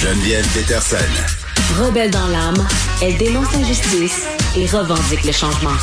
Geneviève Peterson. Rebelle dans l'âme, elle dénonce l'injustice et revendique le changement.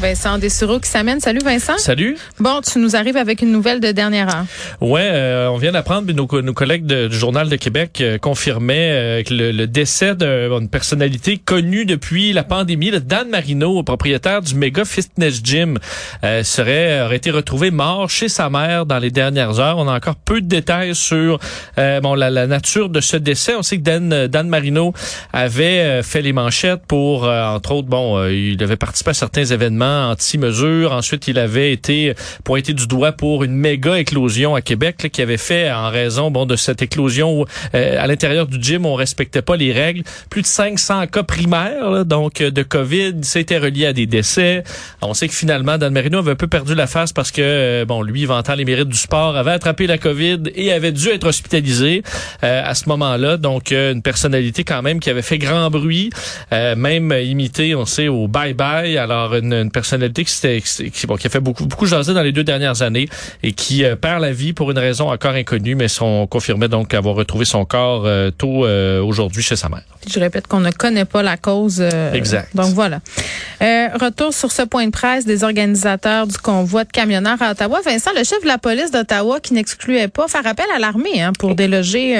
Vincent Dessureau qui s'amène. Salut Vincent. Salut. Bon, tu nous arrives avec une nouvelle de dernière heure. Ouais, euh, on vient d'apprendre, nos, nos collègues de- du Journal de Québec euh, confirmaient euh, que le, le décès d'une personnalité connue depuis la pandémie, le Dan Marino, propriétaire du Mega Fitness Gym, euh, serait aurait été retrouvé mort chez sa mère dans les dernières heures. On a encore peu de détails sur euh, bon la, la nature de ce décès. On sait que Dan, Dan Marino avait euh, fait les manchettes pour, euh, entre autres, bon, euh, il avait participé à certains événements anti-mesures. Ensuite, il avait été pointé du doigt pour une méga éclosion à Québec là, qui avait fait en raison bon de cette éclosion où, euh, à l'intérieur du gym, on respectait pas les règles. Plus de 500 cas primaires là, donc euh, de Covid, c'était relié à des décès. On sait que finalement, Dan Marino avait un peu perdu la face parce que euh, bon, lui, vantant les mérites du sport, avait attrapé la Covid et avait dû être hospitalisé euh, à ce moment-là. Donc, euh, une personnalité quand même qui avait fait grand bruit, euh, même imité, on sait, au Bye Bye. Alors, une, une personnalité qui, qui, bon, a fait beaucoup, beaucoup jaser dans les deux dernières années et qui euh, perd la vie pour une raison encore inconnue, mais on confirmait donc avoir retrouvé son corps euh, tôt euh, aujourd'hui chez sa mère. Je répète qu'on ne connaît pas la cause. Exact. Donc voilà. Retour sur ce point de presse des organisateurs du convoi de camionneurs à Ottawa. Vincent, le chef de la police d'Ottawa qui n'excluait pas faire appel à l'armée hein, pour déloger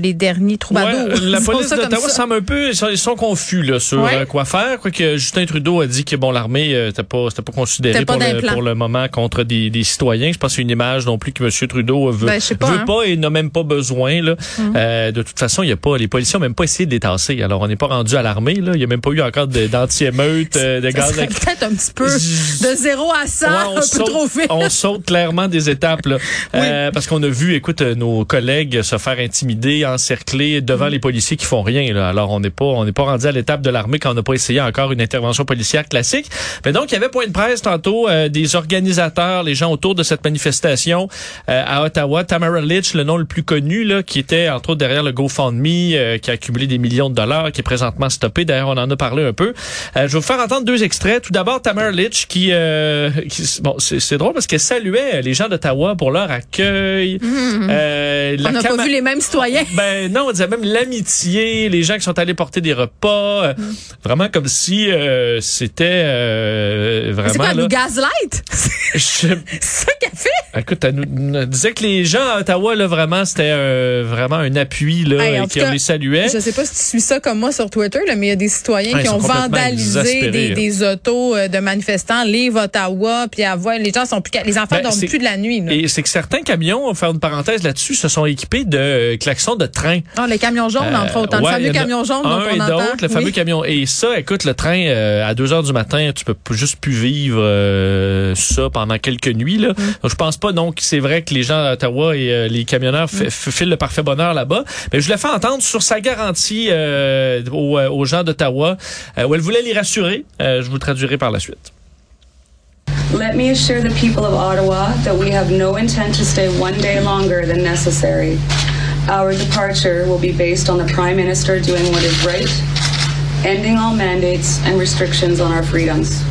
les derniers troubadours. Ouais, la police d'Ottawa semble un peu, ils sont, sont confus là, sur Ouais. quoi faire. Quoique Justin Trudeau a dit que bon l'armée n'était pas, c'était pas considéré C'était pas pour, le, pour moment contre des, des citoyens. Je pense que c'est une image non plus que M. Trudeau veut, Ben, pas, veut hein. pas et n'a même pas besoin. Là. Euh, de toute façon, il y a pas, les policiers ont même pas essayé de les tasser. Alors on n'est pas rendu à l'armée. Là. Il y a même pas eu encore de- d'anti-émeutes, euh, de gaz peut-être un petit peu de 0 à 100, Ouais, un peu saute, trop vite. on saute clairement des étapes là. Euh, parce qu'on a vu, écoute, euh, nos collègues se faire intimider, encercler devant Mm. les policiers qui font rien. Là. Alors on n'est pas, on n'est pas rendu à l'étape de l'armée quand on n'a pas essayé encore une intervention policière classique. Mais donc il y avait point de presse tantôt euh, des organisateurs, les gens autour de cette manifestation euh, à Ottawa. Tamara Litch, le nom le plus connu, là, qui était entre autres derrière le GoFundMe, euh, qui a accumulé des millions de dollars, qui est présentement stoppé. D'ailleurs, on en a parlé un peu. Euh, je vais vous faire entendre deux extraits. Tout d'abord, Tamara Litch, qui, euh, qui- bon, c'est drôle parce qu'elle saluait les gens d'Ottawa pour leur accueil. Euh, la On n'a pas vu les mêmes citoyens. ben non, on disait même l'amitié, les gens qui sont allés porter des repas, euh, vraiment comme si euh, c'était euh, C'est quoi, là. nous gaslight? Je- C'est ça qu'elle fait? Écoute, elle nous, disait que les gens à Ottawa, là, vraiment, c'était euh, vraiment un appui, là, Hey, et qu'on les saluait. Je sais pas si tu suis ça comme moi sur Twitter, là, mais il y a des citoyens Ouais, qui ont vandalisé des, autos euh, de manifestants, live Ottawa, puis à voir, les gens sont plus, les enfants Ben, dorment plus de la nuit. Là. Et c'est que certains camions, on va faire une parenthèse là-dessus, se sont équipés de euh, klaxons de train. Ah, les camions jaunes, entre autres, hein, Euh, ouais, le il y fameux en a camion jaune dont un on et entend. d'autres, le fameux Oui. camion. Et ça, écoute, le train, euh, à 2 heures du matin, tu peux p- juste plus vivre euh, ça pendant quelques nuits. Là. Mm. Donc, je pense pas donc que c'est vrai que les gens d'Ottawa et euh, les camionneurs Mm. filent le parfait bonheur là-bas. Mais je voulais faire entendre sur sa garantie euh, aux, euh, aux gens d'Ottawa, euh, où elle voulait les rassurer. Euh, je vous le traduirai par la suite. Let me assure the people of Ottawa that we have no intent to stay one day longer than necessary. Our departure will be based on the Prime Minister doing what is right, ending all mandates and restrictions on our freedoms.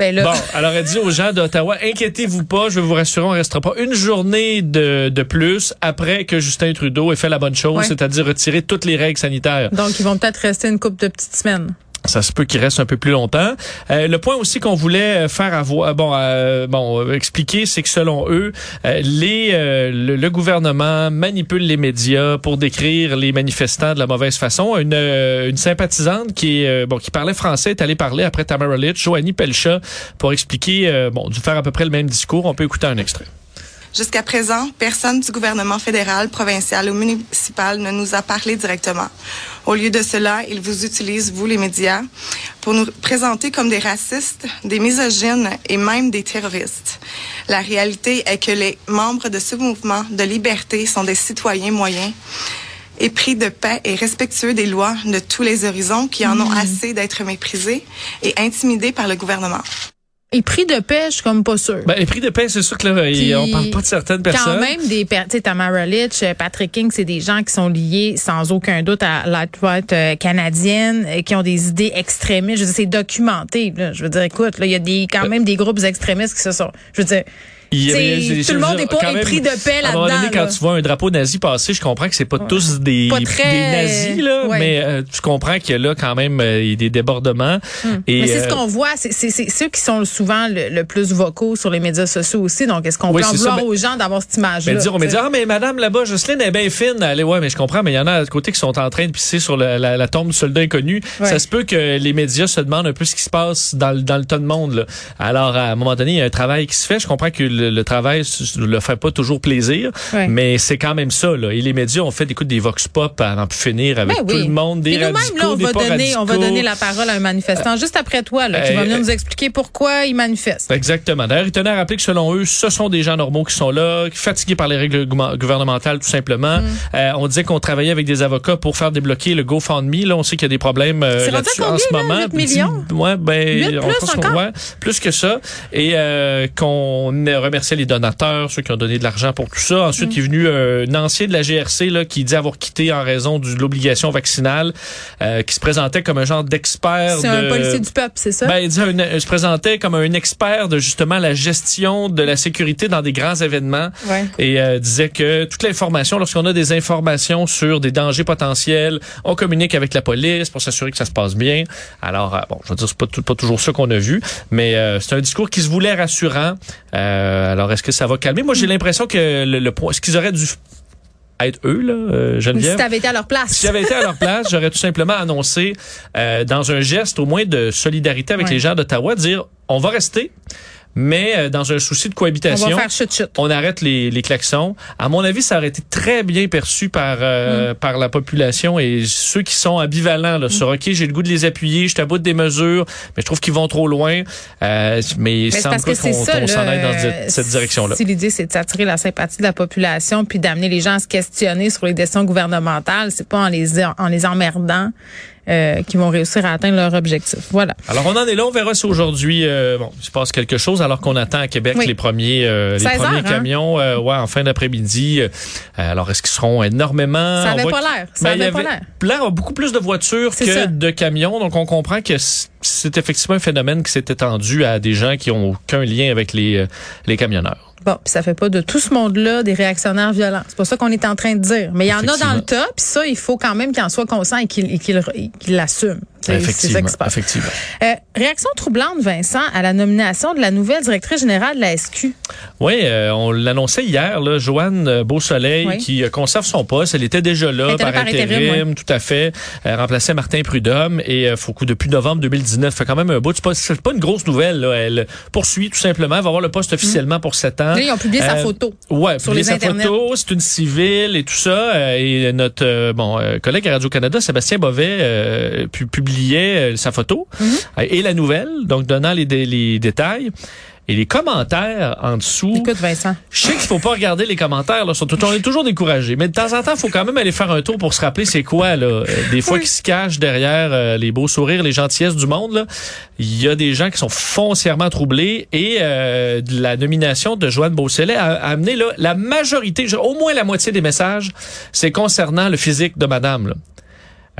Ben là, Bon, alors elle dit aux gens d'Ottawa, inquiétez-vous pas, je vais vous rassurer, on restera pas une journée de, de plus après que Justin Trudeau ait fait la bonne chose, Ouais. c'est-à-dire retirer toutes les règles sanitaires. donc ils vont peut-être rester une couple de petites semaines. Ça se peut qu'il reste un peu plus longtemps. Euh, le point aussi qu'on voulait faire avoir, bon, euh, bon, euh, expliquer, c'est que selon eux, euh, les, euh, le, le gouvernement manipule les médias pour décrire les manifestants de la mauvaise façon. Une, euh, une sympathisante qui, est, euh, bon, qui parlait français est allée parler après Tamara Litch, Joanie Pelcha, pour expliquer, euh, bon, de faire à peu près le même discours. On peut écouter un extrait. Jusqu'à présent, personne du gouvernement fédéral, provincial ou municipal ne nous a parlé directement. Au lieu de cela, ils vous utilisent, vous les médias, pour nous présenter comme des racistes, des misogynes et même des terroristes. La réalité est que les membres de ce mouvement de liberté sont des citoyens moyens épris de paix et respectueux des lois de tous les horizons qui en ont assez d'être méprisés et intimidés par le gouvernement. Et prix de paix, je suis comme pas sûre. Ben, les prix de paix, c'est sûr que là, Puis, on parle pas de certaines Quand personnes. même, des tu sais, Tamara Litch, euh, Patrick King, c'est des gens qui sont liés sans aucun doute à la droite euh, canadienne, euh, qui ont des idées extrémistes. Je veux dire, c'est documenté. Là. Je veux dire, écoute, là, il y a des quand même des groupes extrémistes qui se sont. Je veux dire, Il tout le monde n'est pas épris de paix À un moment donné, là-dedans. quand là. tu vois un drapeau nazi passer, je comprends que c'est pas tous des, Pas très- des nazis, là, Ouais. mais euh, tu comprends qu'il y a là quand même euh, des débordements. Et, Mais c'est ce euh, qu'on voit, c'est ceux qui sont souvent le, le plus vocaux sur les médias sociaux aussi. Donc, est-ce qu'on Oui, peut en ça, vouloir mais- aux gens d'avoir cette image-là? On me dit, ah, mais madame là-bas, Jocelyne est bien fine. Allez, ouais, mais je comprends, mais il y en a à côté qui sont en train de pisser sur le- la, la tombe du soldat inconnu. Ouais. Ça se peut que les médias se demandent un peu ce qui se passe dans, le- dans le tas de monde. Là. Alors, à un moment donné, il y a un travail qui se fait. Je comprends que le, le travail ne le fait pas toujours plaisir, Ouais. mais c'est quand même ça. Là. Et les médias ont fait écoute, des vox pop en plus finir avec Ben tout le monde, des radicaux, là, on des va pas donner, on va donner la parole à un manifestant juste après toi, là, qui Euh, va venir euh, nous expliquer pourquoi il manifeste. Exactement. D'ailleurs, il tenait à rappeler que selon eux, ce sont des gens normaux qui sont là, fatigués par les règles gouvernement- gouvernementales, tout simplement. Mm. Euh, on disait qu'on travaillait avec des avocats pour faire débloquer le GoFundMe. Là, on sait qu'il y a des problèmes euh, là-dessus en ce moment. 8 millions? Ouais, ben, Huit on plus pense encore? ouais, plus que ça. Et euh, qu'on remerciait les donateurs, ceux qui ont donné de l'argent pour tout ça. Ensuite, Mm. il est venu euh, un ancien de la GRC là, qui dit avoir quitté en raison de l'obligation vaccinale, euh, qui se présentait comme un genre d'expert. C'est un de- policier du peuple, c'est ça? ben, il dit un- il se présentait comme un expert de justement la gestion de la sécurité dans des grands événements Ouais. et euh, disait que toute l'information, lorsqu'on a des informations sur des dangers potentiels, on communique avec la police pour s'assurer que ça se passe bien. Alors, euh, bon, je veux dire, c'est pas, pas toujours ça qu'on a vu, mais euh, c'est un discours qui se voulait rassurant. Euh, alors, est-ce que ça va calmer? Moi, j'ai l'impression que le, le point, ce qu'ils auraient dû être eux, là, euh, si Geneviève, t'avais été à leur place. si j'avais été à leur place, j'aurais tout simplement annoncé, euh, dans un geste au moins de solidarité avec Ouais. les gens d'Ottawa, dire on va rester, mais euh, dans un souci de On cohabitation. va faire chut-chut. On arrête les, les klaxons. À mon avis, ça aurait été très bien perçu par Mm. euh, par la population et ceux qui sont ambivalents là, sur OK, j'ai le goût de les appuyer, je t'aboute des mesures, mais je trouve qu'ils vont trop loin. Euh, mais Mais semble qu'on s'en aille dans euh, cette, cette direction-là. Si l'idée, c'est de s'attirer la sympathie de la population puis d'amener les gens à se questionner sur les décisions gouvernementales, c'est pas en les, en les emmerdant euh, qu'ils vont réussir à atteindre leur objectif. Voilà. Alors on en est là, on verra si aujourd'hui euh, bon, il se passe quelque chose alors qu'on attend à Québec Oui. les premiers euh, les 16 premiers heures, hein? camions euh, ouais, en fin d'après-midi. Euh, alors est-ce qu'ils seront énormément? Ça On avait voit pas l'air. Ça Ben, il y avait pas l'air. L'air a beaucoup plus de voitures que ça. de camions, donc on comprend que c'est effectivement un phénomène qui s'est étendu à des gens qui ont aucun lien avec les euh, les camionneurs. Bon, puis ça fait pas de tout ce monde-là des réactionnaires violents. C'est pas ça qu'on est en train de dire. Mais il y en a dans le tas, puis ça, il faut quand même qu'il en soit conscient et qu'il qu'il l'assume. Ça Effectivement. Euh, réaction troublante, Vincent, à la nomination de la nouvelle directrice générale de la SQ. Oui, euh, on l'annonçait hier, là, Joanne euh, Beausoleil, Oui. qui conserve son poste. Elle était déjà là par, par intérim, intérim, tout à fait. Elle remplaçait Martin Prudhomme et euh, faut que depuis novembre 2019, fait quand même un bout. C'est pas, c'est pas une grosse nouvelle. Là. Elle poursuit tout simplement, elle va avoir le poste officiellement pour sept ans. Là, ils ont publié sa photo. Ouais, sur publié les sa internets. photo, c'est une civile et tout ça. et notre bon collègue à Radio Canada, Sébastien Bovet, euh, pu- publiait euh, sa photo Mhm. euh, et la nouvelle, donc donnant les, dé- les détails. Et les commentaires en dessous. Écoute, Vincent. Je sais qu'il faut pas regarder les commentaires, là, surtout, on est toujours découragé. Mais de temps en temps, il faut quand même aller faire un tour pour se rappeler c'est quoi, là. Euh, Des fois Oui. qui se cachent derrière euh, les beaux sourires, les gentillesses du monde, là. Il y a des gens qui sont foncièrement troublés et euh, la nomination de Joanne Beausoleil a, a amené là, la majorité, au moins la moitié des messages, c'est concernant le physique de madame, là.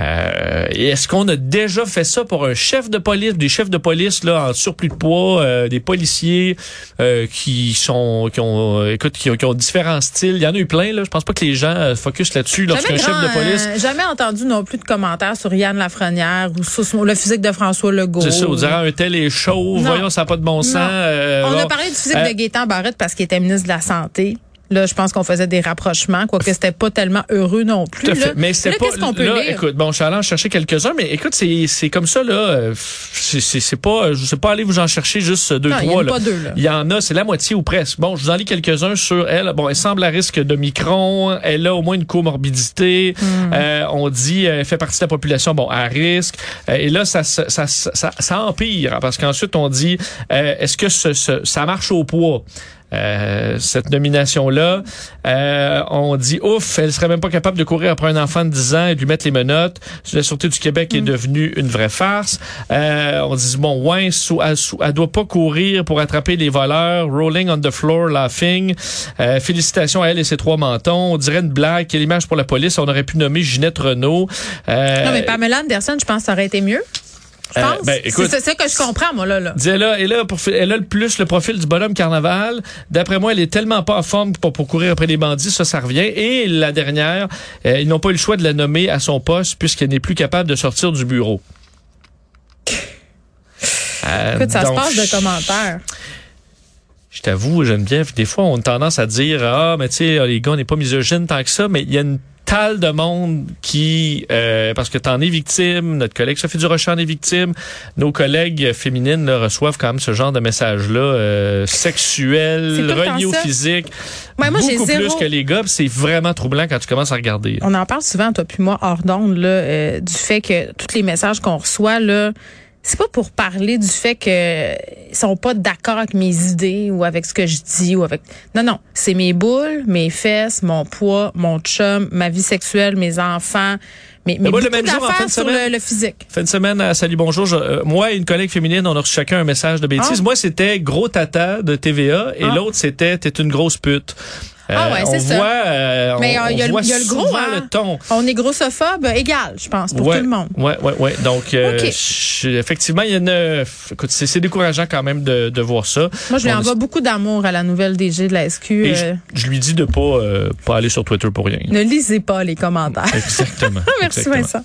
Euh, est-ce qu'on a déjà fait ça pour un chef de police, des chefs de police là en surplus de poids, euh, des policiers euh, qui sont, qui ont, euh, écoute, qui ont, qui ont différents styles? Il y en a eu plein là. Je pense pas que les gens euh, focus là-dessus lorsqu'un Jamais, chef de police. euh, jamais entendu non plus de commentaires sur Yann Lafrenière ou sur le physique de François Legault. C'est ça, on dirait un tel est Non. voyons, ça n'a pas de bon sens. On bon. a parlé du physique de Gaétan Barrette parce qu'il était ministre de la Santé. Là, je pense qu'on faisait des rapprochements, quoique c'était pas tellement heureux non plus. Tout à fait. là. Mais c'est pas. qu'est-ce qu'on peut là, lire? écoute, bon, je suis allé en chercher quelques-uns, mais écoute, c'est c'est comme ça là. euh, C'est pas, je sais pas aller vous en chercher juste deux Non, il y trois là. pas deux, là. Il y en a, c'est la moitié ou presque. Bon, je vous en lis quelques-uns sur elle. Bon, elle semble à risque de micron. Elle a au moins une comorbidité. Hmm. Euh, on dit, euh, elle fait partie de la population, bon, à risque. Euh, et là, ça, ça, ça, ça, ça empire parce qu'ensuite on dit, euh, est-ce que ce, ce- ça marche au poids? Euh, cette nomination-là. Euh, on dit, ouf, elle serait même pas capable de courir après un enfant de 10 ans et de lui mettre les menottes. La Sûreté du Québec est devenue une vraie farce. Euh, on dit, bon, ouais, sous, elle, sous- elle doit pas courir pour attraper les voleurs. Rolling on the floor, laughing. Euh, félicitations à elle et ses trois mentons. On dirait une blague. Quelle image pour la police. On aurait pu nommer Ginette Renault. Euh, Non, mais Pamela Anderson, je pense que ça aurait été mieux. Je Euh, ben, c'est ça que je comprends, moi, là. Elle a, elle, a, profi- elle a le plus le profil du bonhomme carnaval. D'après moi, elle est tellement pas en forme pour, pour courir après les bandits, ça, ça revient. Et la dernière, euh, ils n'ont pas eu le choix de la nommer à son poste puisqu'elle n'est plus capable de sortir du bureau. Euh, Écoute, ça donc, se passe de commentaires. Je t'avoue, Geneviève, des fois, on a tendance à dire Ah, mais tu sais, les gars, on n'est pas misogyne tant que ça, mais il y a une talle de monde qui, euh, parce que t'en es victime, notre collègue Sophie Durocher en est victime, nos collègues féminines là, reçoivent quand même ce genre de messages-là, euh, sexuels, reliés au physique, Ouais, moi, j'ai beaucoup zéro- plus que les gars, c'est vraiment troublant quand tu commences à regarder. On en parle souvent, toi puis moi, hors d'onde, là, euh, du fait que tous les messages qu'on reçoit, là, c'est pas pour parler du fait que ils sont pas d'accord avec mes idées ou avec ce que je dis ou avec. Non, non. C'est mes boules, mes fesses, mon poids, mon chum, ma vie sexuelle, mes enfants, mais, mais moi, le même jour, en fin de sur le, le physique. Fin de semaine à Salut Bonjour, je- euh, moi et une collègue féminine, on a reçu chacun un message de bêtises. Ah. Moi, c'était gros tata de TVA et Ah. l'autre, c'était t'es une grosse pute. Ah ouais, on c'est ça. voit, euh, Mais on, euh, il y a, le- a gros, hein. le ton. On est grossophobe égal, je pense, pour ouais, tout le monde. Ouais, ouais, ouais. Donc, euh, je- effectivement, il y a une. Écoute, c'est décourageant quand même de, de voir ça. Moi, je lui envoie beaucoup d'amour à la nouvelle DG de la SQ. et euh, je, je lui dis de pas euh, pas aller sur Twitter pour rien. ne lisez pas les commentaires. Exactement. Merci exactement. Vincent.